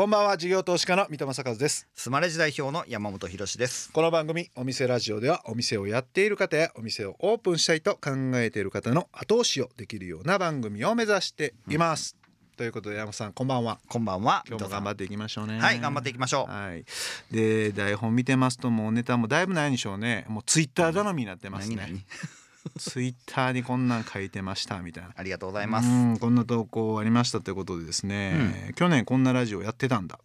こんばんは事業投資家の三戸正和です。スマレジ代表の山本博です。この番組お店ラジオではお店をやっている方やお店をオープンしたいと考えている方の後押しをできるような番組を目指しています、ということで山本さんこんばんは。こんばんは。今日も頑張っていきましょうね。はい頑張っていきましょう。はい。で台本見てますともうネタもだいぶないんでしょうね。もうツイッター頼みになってますね、何々ツイッターにこんなん書いてましたみたいな。ありがとうございます。うんこんな投稿ありましたということでですね、去年こんなラジオやってたんだ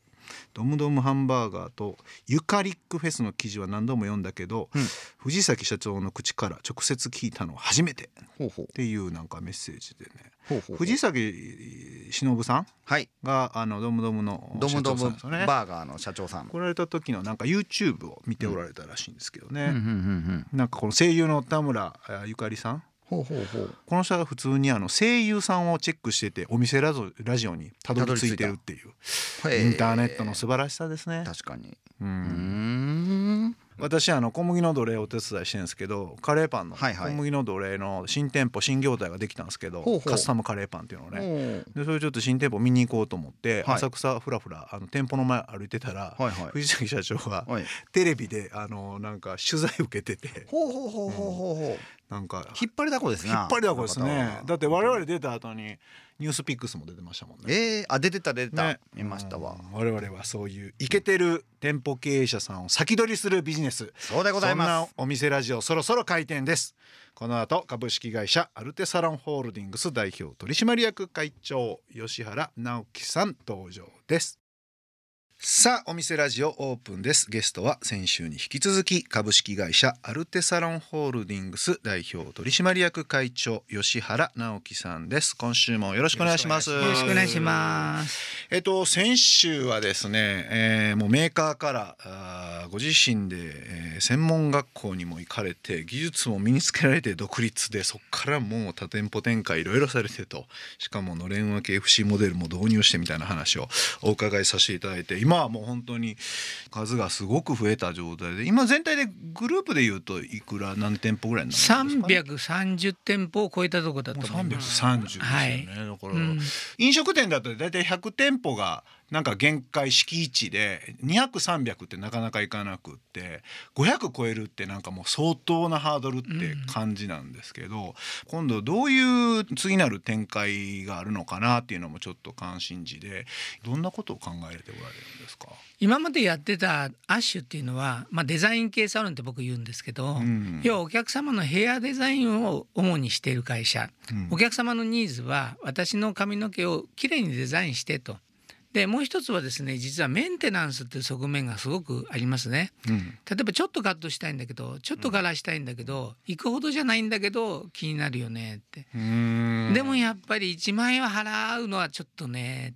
ドムドムハンバーガーとユカリックフェスの記事は何度も読んだけど、うん。藤崎社長の口から直接聞いたのは初めてっていうなんかメッセージでね。ほうほう藤崎忍さんはい。があのドムドムのドムドム社長さんですよね。バーガーの社長さん。来られた時のなんか YouTube を見ておられたらしいんですけどね、うんうんうんうん。なんかこの声優の田村あゆかりさんほうほうほう。この人が普通にあの声優さんをチェックしててお店ラジオラジオにたどり着いてるっていう。インターネットの素晴らしさですね。確かに。ううん。私あの小麦の奴隷をお手伝いしてるんですけどカレーパンのはいはい。小麦の奴隷の新店舗新業態ができたんですけどほうほう。カスタムカレーパンっていうのをね。でそれちょっと新店舗見に行こうと思ってはい。浅草ふらふらあの店舗の前歩いてたらはいはい。藤崎社長がはい。テレビであのなんか取材受けてて。ほうほなんか引っ張りだこですね引っ張りだこですね。だって我々々出た後にニュースピックスも出てましたもんね。えー、あ出てた出てた、ね。見ましたわ。うん。我々はそういうイケてる店舗経営者さんを先取りするビジネス。そうでございます。そんなお店ラジオそろそろ開店です。この後株式会社アルテサロンホールディングス代表取締役会長吉原直樹さん登場ですさあお店ラジオオープンです。ゲストは先週に引き続き株式会社アルテサロンホールディングス代表取締役会長吉原直樹さんです。今週もよろしくお願いします。よろしくお願いします。えっと先週はですね、えーもうメーカーからあーご自身で、えー専門学校にも行かれて技術も身につけられて独立でそこからもう多店舗展開いろいろされてと。しかものれん分け FC モデルも導入してみたいな話をお伺いさせていただいて今はもう本当に数がすごく増えた状態で今全体でグループでいうといくら何店舗ぐらいになるんですか？330店舗を超えたところだと思います。330ですよね、はい。だから、うん飲食店だと大体100店舗がなんか限界敷地で200300ってなかなかいかなくって500超えるってなんかもう相当なハードルって感じなんですけど、今度どういう次なる展開があるのかなっていうのもちょっと関心事でどんなことを考えておられるんですか、今までやってたアッシュっていうのは、まあ、デザイン系サロンって僕言うんですけど、うん。要はお客様のヘアデザインを主にしている会社、うん。お客様のニーズは私の髪の毛をきれいにデザインしてと。でもう一つはですね実はメンテナンスっていう側面がすごくありますね。うん例えばちょっとカットしたいんだけどちょっとカラーしたいんだけど、行くほどじゃないんだけど気になるよねって。でもやっぱり1万円は払うのはちょっとね、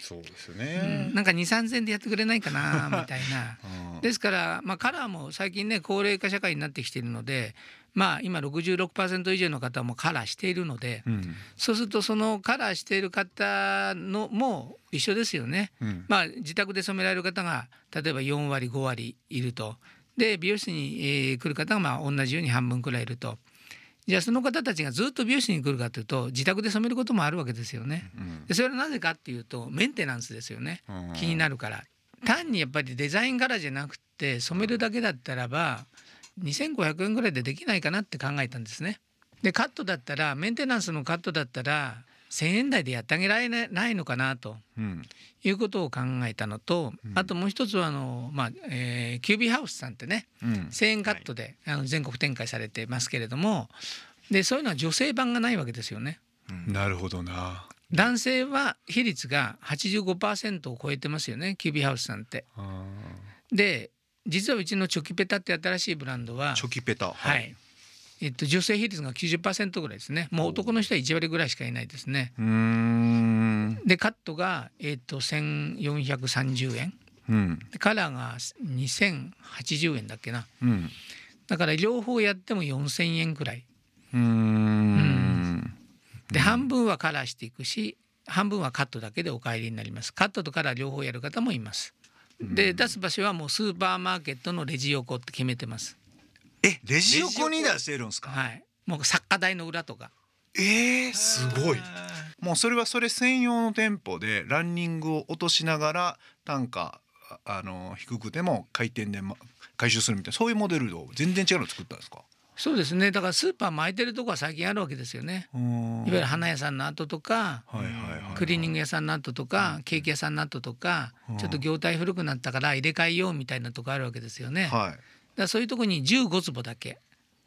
そうですようねん、。なんか2 3 0 0円でやってくれないかなみたいな。うんですから、まあ、カラーも最近ね高齢化社会になってきているので、まあ、今66%以上の方もカラーしているので、うん。そうするとそのカラーしている方のも一緒ですよね。うん。まあ、自宅で染められる方が例えば4割5割いると。で美容室に、えー来る方がまあ同じように半分くらいいると。じゃあその方たちがずっと美容室に来るかというと自宅で染めることもあるわけですよね。それはなぜかっていうとメンテナンスですよね。うん。気になるから。単にやっぱりデザイン柄じゃなくて染めるだけだったらば2500円ぐらいでできないかなって考えたんですね。でカットだったらメンテナンスのカットだったら1,000円台でやってあげられないのかなとうんいうことを考えたのと、うんあともう一つはあの、まあえーキュービーハウスさんってねうん1,000円カットで、あの全国展開されてますけれどもでそういうのは女性版がないわけですよね。なるほどな。男性は比率が85%を超えてますよねキュービーハウスさんって。あで実はうちのチョキペタって新しいブランドはーチョキペタ。はい、えっと、女性比率が90%ぐらいですねもう男の人は1割ぐらいしかいないですね。うーん。でカットが、えっと、1430円うん。でカラーが2080円だっけなうん。だから両方やっても4000円くらいうーん。で半分はカラーしていくし半分はカットだけでお帰りになりますカットとカラー両方やる方もいますで出す場所はもうスーパーマーケットのレジ横って決めてます。え、レジ横に出してるんですか？はい。もう作家台の裏とか。えー、すごい。もうそれはそれ専用の店舗でランニングを落としながら単価ああの低くても回転で、ま、回収するみたいなそういうモデルを全然違うの作ったんですか？そうですね。だからスーパー巻いてるとこは最近あるわけですよね。いわゆる花屋さんの後とかクリーニング屋さんの後とかケーキ屋さんの後とかうん。ちょっと業態古くなったから入れ替えようみたいなとこあるわけですよね。はい。らそういうとこに15坪だけ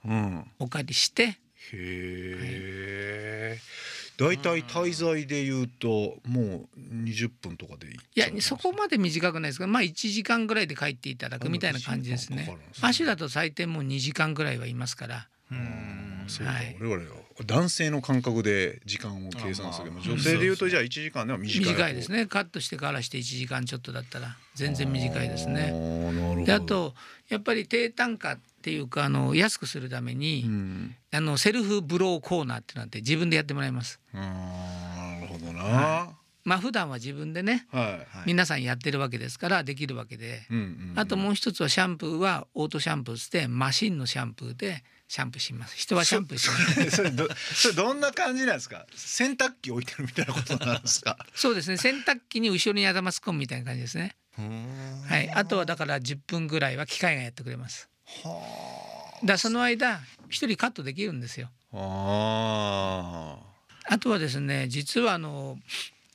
うん。お借りして。へえ。だいたい滞在で言うともう20分とかでいいっいやそこまで短くないですけどまあ1時間ぐらいで帰っていただくみたいな感じですね。足だと最低もう2時間ぐらいはいますから。うん。そうか、はい。我々は男性の感覚で時間を計算するけどあまあ女性で言うとじゃあ1時間では短い短いですね。カットしてからして1時間ちょっとだったら全然短いですあね。ーなるほど。であとやっぱり低単価っていうかあの安くするために、うん。あのセルフブローコーナーってなって自分でやってもらいます。なるほどな。はまあ普段は自分でねはい、はい皆さんやってるわけですからできるわけで、うんうんあともう一つはシャンプーはオートシャンプーしてマシンのシャンプーでシャンプーします。人はシャンプーします。そ れどそれどんな感じなんですか？洗濯機置いてるみたいなことなんですか？そうですね。洗濯機に後ろに頭突っ込むみたいな感じですね。はい。あとはだから10分ぐらいは機械がやってくれますだその間一人カットできるんですよ。あ。あとはですね実はあの、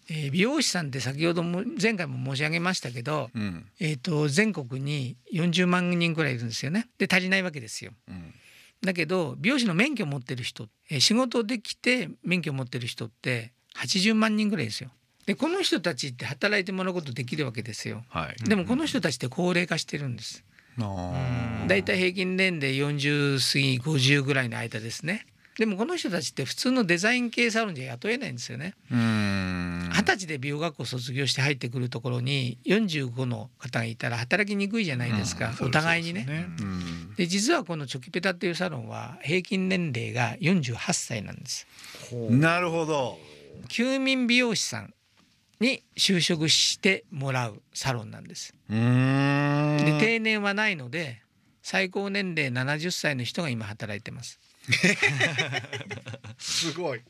えー美容師さんって先ほども前回も申し上げましたけど、ーうん。えー、と全国に40万人くらいいるんですよね。で足りないわけですよ。うん。だけど美容師の免許を持ってる人、えー仕事できて免許を持ってる人って80万人ぐらいですよ。でこの人たちって働いてもらうことできるわけですよ。はい。でもこの人たちって高齢化してるんですあだいたい平均年齢40過ぎ50ぐらいの間ですね。でもこの人たちって普通のデザイン系サロンじゃ雇えないんですよね。二十歳で美容学校卒業して入ってくるところに45の方がいたら働きにくいじゃないですか、うんお互いにね。そうですうん。で実はこのチョキペタっていうサロンは平均年齢が48歳なんです。なるほど。休眠美容師さんに就職してもらうサロンなんです。うーんで定年はないので最高年齢70歳の人が今働いてます。すごい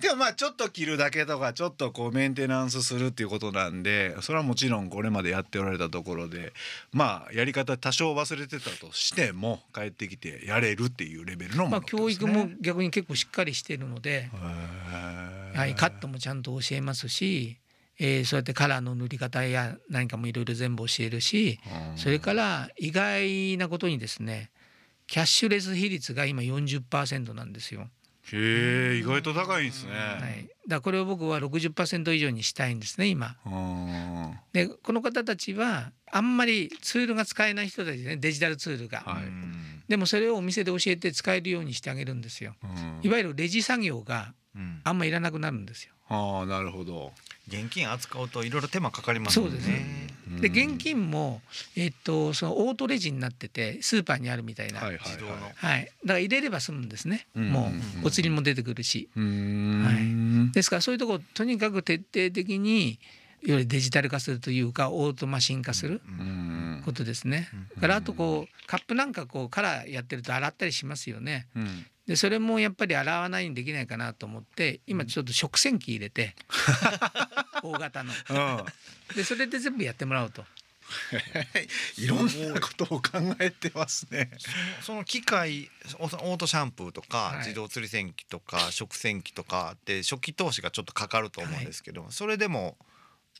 でもまあちょっと切るだけとかちょっとこうメンテナンスするっていうことなんでそれはもちろんこれまでやっておられたところでまあやり方多少忘れてたとしても帰ってきてやれるっていうレベルのもまあのですね教育も逆に結構しっかりしているので、はい、カットもちゃんと教えますし、えーそうやってカラーの塗り方や何かもいろいろ全部教えるしうんそれから意外なことにですねキャッシュレス比率が今40%なんですよ。へえ意外と高いんですね、はい、だからこれを僕は60%以上にしたいんですね今。うんでこの方たちはあんまりツールが使えない人たちねデジタルツールが。はいでもそれをお店で教えて使えるようにしてあげるんですよ。うんいわゆるレジ作業がうんあんまいらなくなるんですよ。ああなるほど現金扱うといろいろ手間かかりますね。そうです。で現金も、えっと、そのオートレジになっててスーパーにあるみたいな、はいはいはい。自動の。はい、だから入れれば済むんですね、うんもうお釣りも出てくるし。うーん。ですからそういうところとにかく徹底的によりデジタル化するというかオートマシン化するうんことですね。だからあとこうカップなんかこうカラーやってると洗ったりしますよね。うん。でそれもやっぱり洗わないにできないかなと思って今ちょっと食洗機入れて 大型の。うん。でそれで全部やってもらおうと。いろんなことを考えてますね。そ の機械オートシャンプーとか、はい。自動釣り洗機とか食洗機とかって初期投資がちょっとかかると思うんですけど、それでも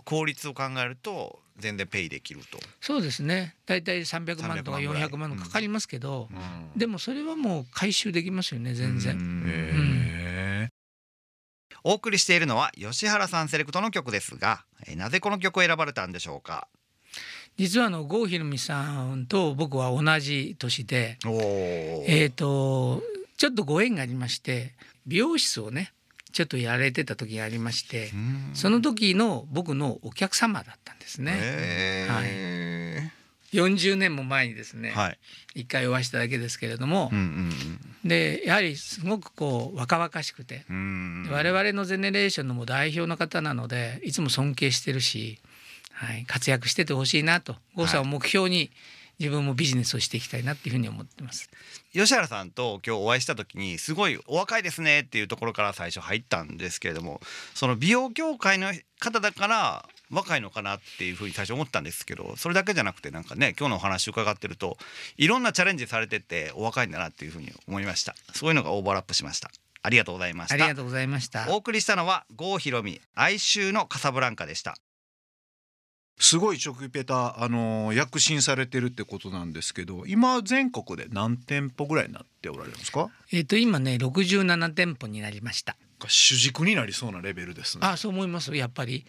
効率を考えると全然ペイできると。そうですね。大体300万とか300万ぐらい。400万かかりますけど、うん。でもそれはもう回収できますよね全然。へお送りしているのは吉原さんセレクトの曲ですがえーなぜこの曲を選ばれたんでしょうか？実はあの郷ひろみさんと僕は同じ年で、えー、とちょっとご縁がありまして美容室をねちょっとやられてた時がありまして、その時の僕のお客様だったんですね。ね40年も前にですね、はい。一回お会いしただけですけれどもう、んでやはりすごくこう若々しくて、うんうん我々のゼネレーションのもう代表の方なのでいつも尊敬してるし、はい、活躍しててほしいなと郷さんを目標に自分もビジネスをしていきたいなっていうふうに思ってます。吉原さんと今日お会いした時にすごいお若いですねっていうところから最初入ったんですけれどもその美容協会の方だから若いのかなっていうふうに最初思ったんですけどそれだけじゃなくてなんかね今日のお話伺ってるといろんなチャレンジされててお若いんだなっていうふうに思いました。そういうのがオーバーラップしました。ありがとうございました。ありがとうございました。お送りしたのは郷ひろみ哀愁のカサブランカでした。すごいチョキペタあの躍進されてるってことなんですけど今全国で何店舗ぐらいになっておられるんですか？えっ、と今ね67店舗になりました主軸になりそうなレベルですね。あそう思います。やっぱり。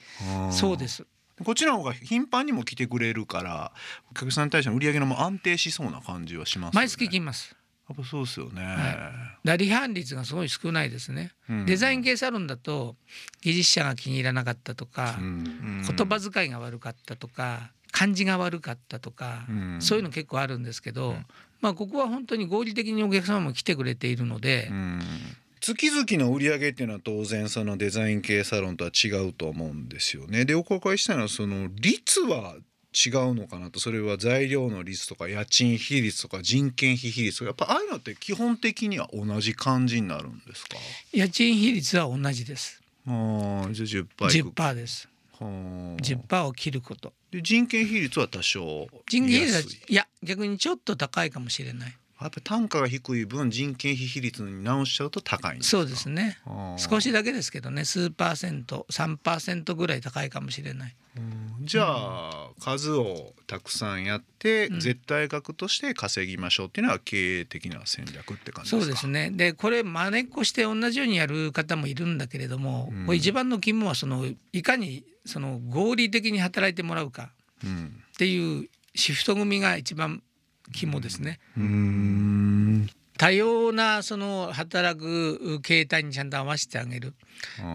そうです。すこっちの方が頻繁にも来てくれるからお客さんに対しての売り上げのも安定しそうな感じはしますよね。毎月来ます。やっぱそうですよね、だ離反率がすごい少ないですね、うん。デザイン系サロンだと技術者が気に入らなかったとか、うん。言葉遣いが悪かったとか漢字が悪かったとか、うん。そういうの結構あるんですけど、うん。まあここは本当に合理的にお客様も来てくれているので、うん月々の売り上げっていうのは当然そのデザイン系サロンとは違うと思うんですよね。でお伺いしたいのはその率は違うのかなと。それは材料の率とか家賃比率とか人件費比率とかやっぱああいうのって基本的には同じ感じになるんですか？家賃比率は同じです。あーじゃあ10%いく。10%です。はあ。10%を切ること。で人件費率は多少人件費率はいや逆にちょっと高いかもしれないやっぱ単価が低い分人件費比率に直しちゃうと高いんですか？そうですね。少しだけですけどね。数パーセント3%ぐらい高いかもしれない。うん。じゃあ数をたくさんやってうん。絶対額として稼ぎましょうっていうのは経営的な戦略って感じですか？そうですね。でこれ真似っこして同じようにやる方もいるんだけれども、うん。これ一番の肝はそのいかにその合理的に働いてもらうかうん。っていうシフト組が一番肝ですね。多様なその働く形態にちゃんと合わせてあげる。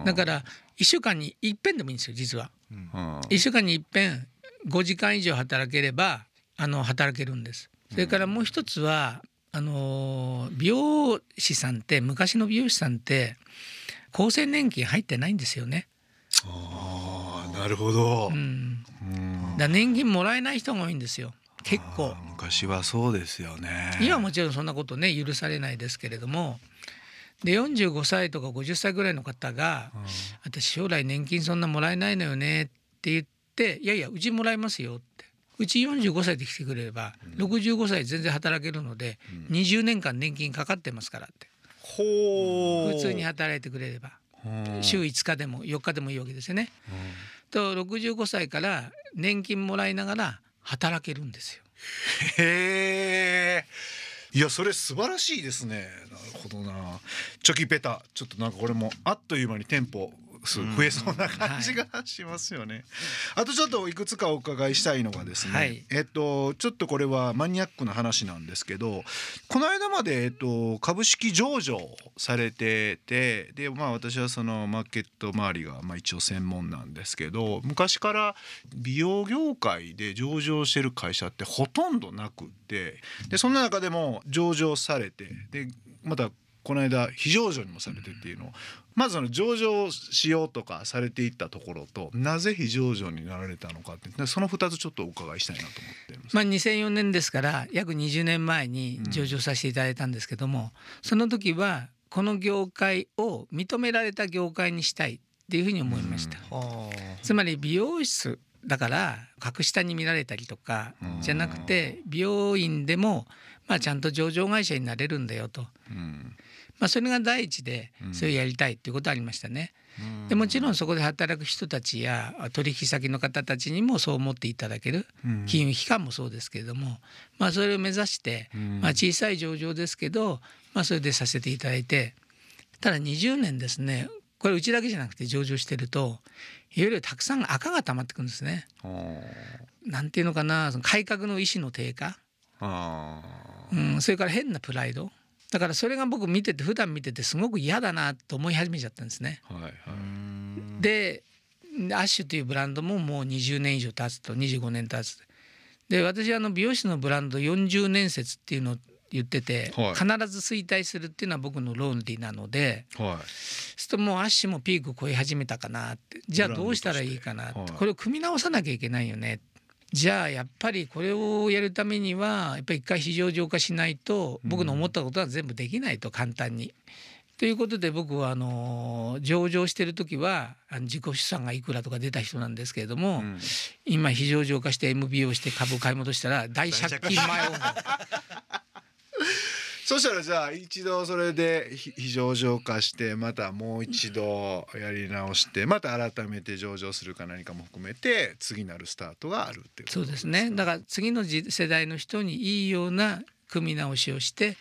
だから1週間に一遍でもいいんですよ実は。ら1週間に一遍5時間以上働ければあの働けるんです。それからもう一つはあの美容師さんって昔の美容師さんって厚生年金入ってないんですよね、あーなるほど。うん、うん。だ年金もらえない人が多いんですよ結構。昔はそうですよね。今はもちろんそんなことね許されないですけれども。で45歳とか50歳ぐらいの方がうん「私将来年金そんなもらえないのよね」って言って「いやいやうちもらえますよ」って「うち45歳で来てくれれば65歳全然働けるのでうん。20年間年金かかってますから」って。普通に働いてくれれば。うん。週5日でも4日でもいいわけですよね。と65歳から年金もらいながら働けるんですよ。へえ。いやそれ素晴らしいですね。なるほどな。チョキペタちょっとなんかこれもあっという間に店舗数増えそうな感じがしますよね、あとちょっといくつかお伺いしたいのがですね、はい。えっとちょっとこれはマニアックな話なんですけどこの間まで、えっと、株式上場されててでまあ私はそのマーケット周りがまあ一応専門なんですけど昔から美容業界で上場してる会社ってほとんどなくってでそんな中でも上場されてでまたこの間非上場にもされてっていうのをまずその上場しようとかされていったところとなぜ非上場になられたのかってでその2つちょっとお伺いしたいなと思っています。まあ、2004年ですから約20年前に上場させていただいたんですけども、その時はこの業界を認められた業界にしたいっていうふうに思いました。つまり美容室だから格下に見られたりとかうん。じゃなくて美容院でもまあちゃんと上場会社になれるんだよと、うんまあ、それが第一でうん。それをやりたいっていうことありましたね。でもちろんそこで働く人たちや取引先の方たちにもそう思っていただけるうん。金融機関もそうですけれども、まあ、それを目指して、うん。まあ、小さい上場ですけど、まあ、それでさせていただいてただ20年ですねこれうちだけじゃなくて上場してるといろいろたくさん赤が溜まってくるんですね。なんていうのかなその改革の意思の低下、あうん、それから変なプライドだからそれが僕見てて普段見ててすごく嫌だなと思い始めちゃったんですね。ーはいはい。でアッシュというブランドももう20年以上経つと25年経つ。で私はあの美容師のブランド40年説っていうのを言ってて、はい。必ず衰退するっていうのは僕の論理なのではい。そうするともうアッシュもピーク超え始めたかなって。じゃあどうしたらいいかなって。はい。これを組み直さなきゃいけないよねじゃあやっぱりこれをやるためにはやっぱり一回非上場化しないと僕の思ったことは全部できないと簡単に。ということで僕はあの上場してる時は自己資産がいくらとか出た人なんですけれども、うん。今非上場化して MBO して株買い戻したら大借金前を そしたらじゃあ一度それで非非上場化してまたもう一度やり直してまた改めて上場するか何かも含めて次なるスタートがあるっていうことそうですね。だから次のじ世代の人にいいような組み直しをして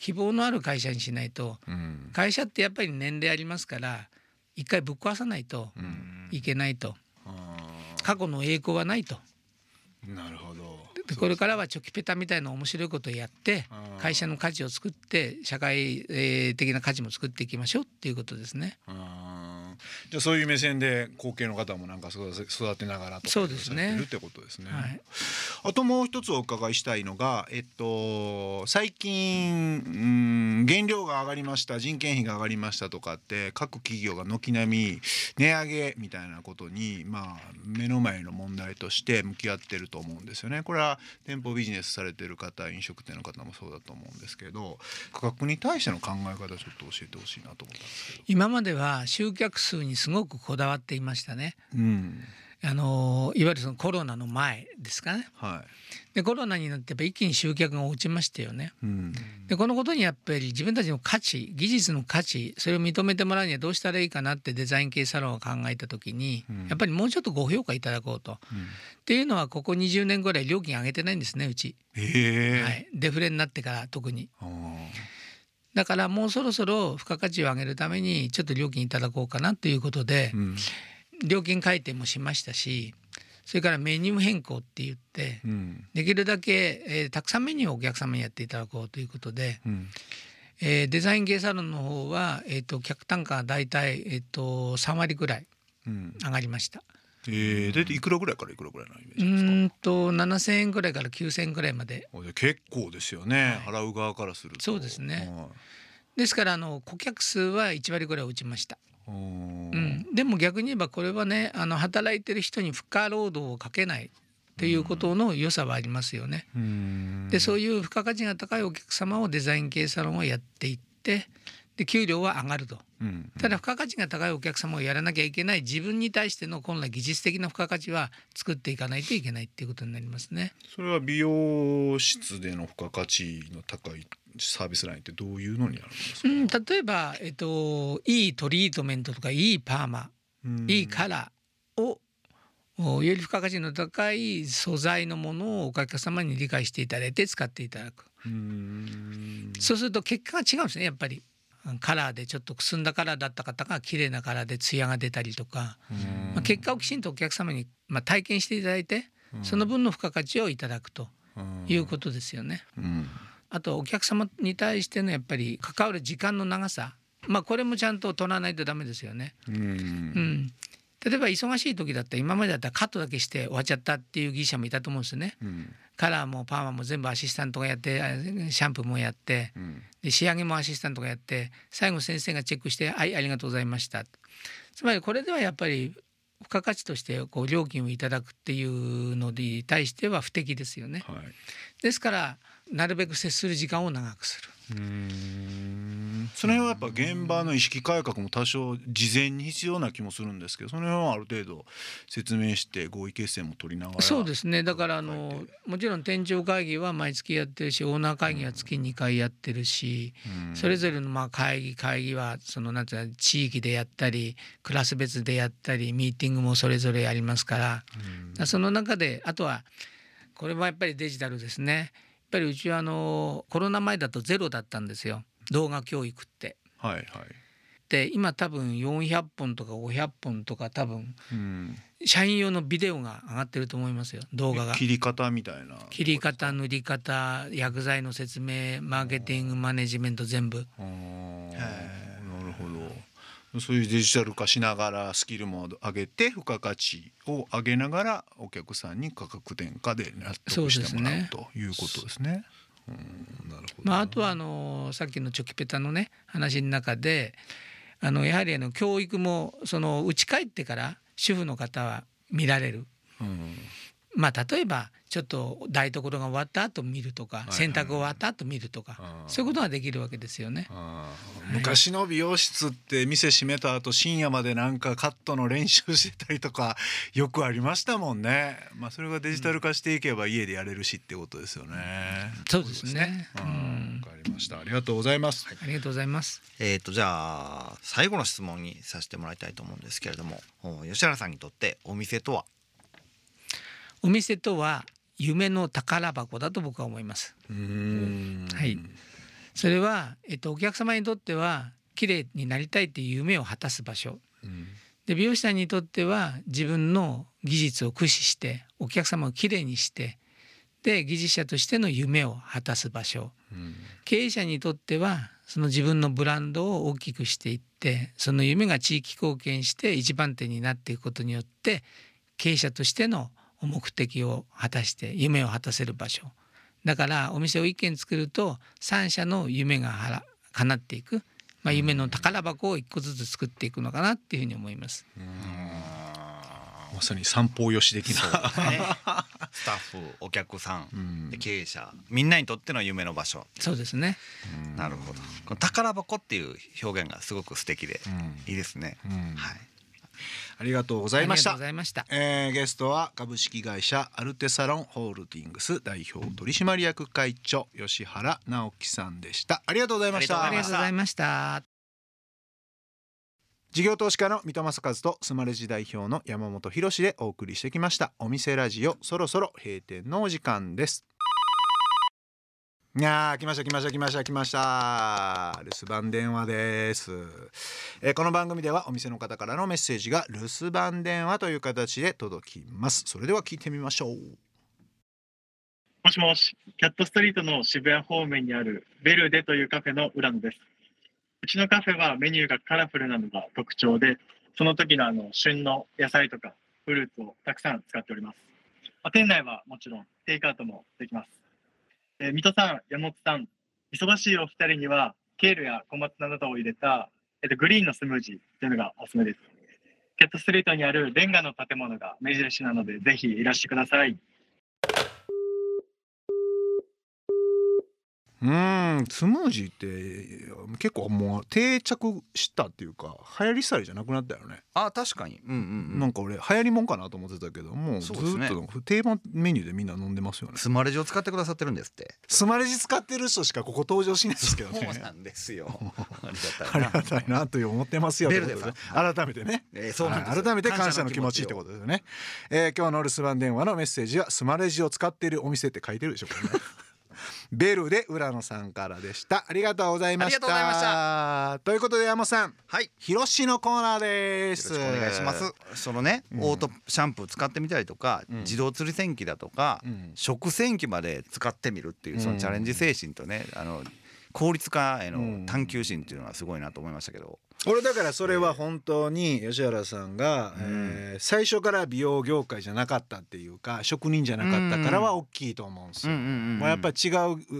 希望のある会社にしないと。うん。会社ってやっぱり年齢ありますから一回ぶっ壊さないとうんいけないと。あ過去の栄光はないと。ーなるほど。でこれからはチョキペタみたいな面白いことをやって会社の価値を作って社会えー的な価値も作っていきましょうっていうことですね。じゃあそういう目線で後継の方もなんか育てながらとかそうですねるってことですね。はいあともう一つお伺いしたいのが、えっと、最近、うん、原料が上がりました人件費が上がりましたとかって各企業が軒並み値上げみたいなことに、まあ、目の前の問題として向き合ってると思うんですよね。これは店舗ビジネスされてる方飲食店の方もそうだと思うんですけど価格に対しての考え方ちょっと教えてほしいなと思ったんですけど。今までは集客数にすごくこだわっていましたね。うんあのいわゆるそのコロナの前ですかね。はいでコロナになってやっぱ一気に集客が落ちましたよね。うんでこのことにやっぱり自分たちの価値技術の価値それを認めてもらうにはどうしたらいいかなってデザイン系サロンを考えた時に、うんやっぱりもうちょっとご評価いただこうと。っていうのはここ20年ぐらい料金上げてないんですねうち、ええはい、デフレになってから特に。だからもうそろそろ付加価値を上げるためにちょっと料金いただこうかなということでうん。料金改定もしましたしそれからメニュー変更って言ってうん。できるだけ、えーたくさんメニューをお客様にやっていただこうということで、うん。えーデザイン系サロンの方は、えー、と客単価が大体、えー、と3割ぐらいうん。上がりました。えー、でいくらぐらいからいくらぐらいのイメーうジですか？ーんと7,000円ぐらいから9,000円ぐらいまで。結構ですよね、は払う側からすると。そうですね。はですからあの顧客数は1割ぐらい落ちました。いうんうん、でも逆に言えばこれはねあの働いてる人に負荷労働をかけないということの良さはありますよね。うん。でそういう付加価値が高いお客様をデザイン系サロンをやっていってで給料は上がると。うんただ付加価値が高いお客様をやらなきゃいけない。自分に対しての本来技術的な付加価値は作っていかないといけないっていうことになりますね。それは美容室での付加価値の高いサービスラインってどういうのになるんですうか、ん、例えば、えっと、いいトリートメントとかいいパーマ。うん。いいカラーをおより付加価値の高い素材のものをお客様に理解していただいて使っていただく、うん。そうすると結果が違うんですねやっぱりカラーでちょっとくすんだカラーだった方が綺麗なカラーで艶が出たりとか、まあ、結果をきちんとお客様に、まあ、体験していただいてその分の付加価値をいただくということですよね。うん。あとお客様に対してのやっぱり関わる時間の長さ。まあこれもちゃんと取らないとダメですよね。うん。うん、例えば忙しい時だったら今までだったらカットだけして終わっちゃったっていう技術者もいたと思うんですよね。うんカラーもパーマも全部アシスタントがやってあシャンプーもやってうんで仕上げもアシスタントがやって最後先生がチェックして「はいありがとうございました」つまりこれではやっぱり付加価値としてこう料金をいただくっていうのに対しては不適ですよね。はいですからなるべく接する時間を長くする。うん。その辺はやっぱ現場の意識改革も多少事前に必要な気もするんですけどその辺はある程度説明して合意形成も取りながらそうですね。だからあのもちろん店長会議は毎月やってるしオーナー会議は月2回やってるし、うん。それぞれのまあ会議会議はそのなんていうの地域でやったりクラス別でやったりミーティングもそれぞれありますから,、だからその中であとはこれもやっぱりデジタルですねぱりうちはあのコロナ前だとゼロだったんですよ。動画教育って。はいはい。で今多分400本とか500本とか多分うん。社員用のビデオが上がってると思いますよ。動画が。切り方みたいな。切り方塗り方薬剤の説明マーケティングマネジメント全部。あー。なるほどそういうデジタル化しながらスキルも上げて付加価値を上げながらお客さんに価格転嫁で納得してもらうそうですねということですね。うんなるほどまあ、あとはあのさっきのチョキペタのね話の中であのやはりあの教育もその家帰ってから主婦の方は見られる。うんまあ例えばちょっと台所が終わった後見るとかいはい洗濯終わった後見るとかそういうことができるわけですよね。昔の美容室って店閉めた後深夜までなんかカットの練習してたりとか よくありましたもんね。まあそれがデジタル化していけば家でやれるしってことですよね。そうですね。わかりました。ありがとうございます。ありがとうございます。えー、とじゃあ最後の質問にさせてもらいたいと思うんですけれどもお吉原さんにとってお店とはお店とは夢の宝箱だと僕は思います。はい。それは、えっと、お客様にとっては綺麗になりたいっていう夢を果たす場所。うん。で美容師さんにとっては自分の技術を駆使してお客様をきれいにしてで技術者としての夢を果たす場所。うん。経営者にとってはその自分のブランドを大きくしていってその夢が地域貢献して一番手になっていくことによって経営者としての目的を果たして夢を果たせる場所。だからお店を一軒作ると三社の夢がはら叶っていく、まあ、夢の宝箱を一個ずつ作っていくのかなっていうふうに思います。まさに三方よし的な。ね。スタッフお客さん、うん。で経営者みんなにとっての夢の場所。そうですね。なるほど。この宝箱っていう表現がすごく素敵でうん。いいですね、うん。はいありがとうございました。した。えーゲストは株式会社アルテサロンホールディングス代表取締役会長吉原直樹さんでした。ありがとうございました。ありがとうございました。事業投資家の三戸正和とスマレジ代表の山本博でお送りしてきました。お店ラジオそろそろ閉店のお時間ですいやー来ました来ました来ました来ました留守番電話です、えーこの番組ではお店の方からのメッセージが留守番電話という形で届きますそれでは聞いてみましょうもしもし、キャットストリートの渋谷方面にあるベルデというカフェの浦野です。うちのカフェはメニューがカラフルなのが特徴で、その時のあの旬の野菜とかフルーツをたくさん使っております。まあ店内はもちろんテイクアウトもできます。えー水戸さん、山本さん、忙しいお二人にはケールや小松菜などを入れた、えっと、グリーンのスムージーというのがおすすめです。キャットストリートにあるレンガの建物が目印なので、ぜひいらしてください。うーんスムージーって結構もう定着したっていうか流行り廃りじゃなくなったよね、あ確かに。うんうんうん。なんか俺流行りもんかなと思ってたけどもうずっと定番メニューでみんな飲んでますよね。スマレジを使ってくださってるんですって。スマレジ使ってる人しかここ登場しないですけどね。そうなんですよ。ありあがたいなという思ってますよ。改めてね。えーそうなんです改めて感謝の気持ちってことですよね、えー今日の留守番電話のメッセージはスマレジを使っているお店って書いてるでしょこれねベルで浦野さんからでした。ありがとうございました。ということで山本さんはい。広しのコーナーです。お願いします。そのね、うん。オートシャンプー使ってみたりとか、うん。自動釣り洗機だとか、うん。食洗機まで使ってみるっていうそのチャレンジ精神とね、あの効率化へうん。の探求心っていうのはすごいなと思いましたけど、俺だからそれは本当に吉原さんが、ん。えー最初から美容業界じゃなかったっていうか職人じゃなかったからは大きいと思うんですよ。もうやっぱり違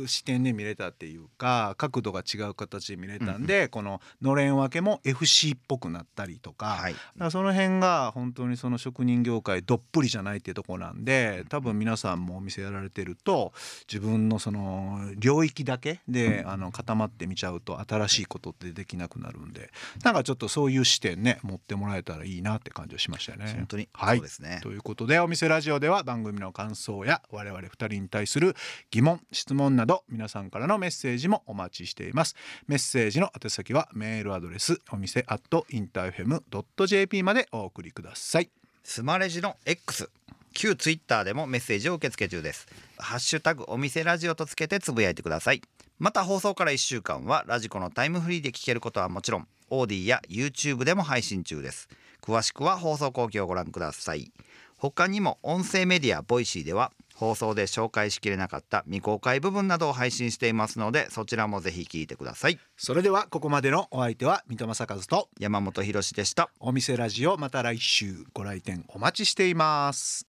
う視点で見れたっていうか角度が違う形で見れたんで、こののれん分けも FC っぽくなったりとか,、からその辺が本当にその職人業界どっぷりじゃないっていうところなんで多分皆さんもお店やられてると自分のその領域だけであの固まって見ちゃうと新しいことってできなくなるんでなんかちょっとそういう視点ね持ってもらえたらいいなって感じがしましたよね。本当に。はい。そうですね。ということでお店ラジオでは番組の感想や我々2人に対する疑問質問など皆さんからのメッセージもお待ちしています。メッセージの宛先はメールアドレスお店アットインターフェム .jp までお送りください。スマレジの X 旧ツイッターでもメッセージを受け付け中です。ハッシュタグお店ラジオとつけてつぶやいてください。また放送から1週間は radiko のタイムフリーで聞けることはもちろん AuDee や YouTube でも配信中です。詳しくは放送後記をご覧ください。他にも音声メディア Voicy では放送で紹介しきれなかった未公開部分などを配信していますのでそちらもぜひ聞いてください。それではここまでのお相手は三戸正和と山本博史でした。お店ラジオまた来週ご来店お待ちしています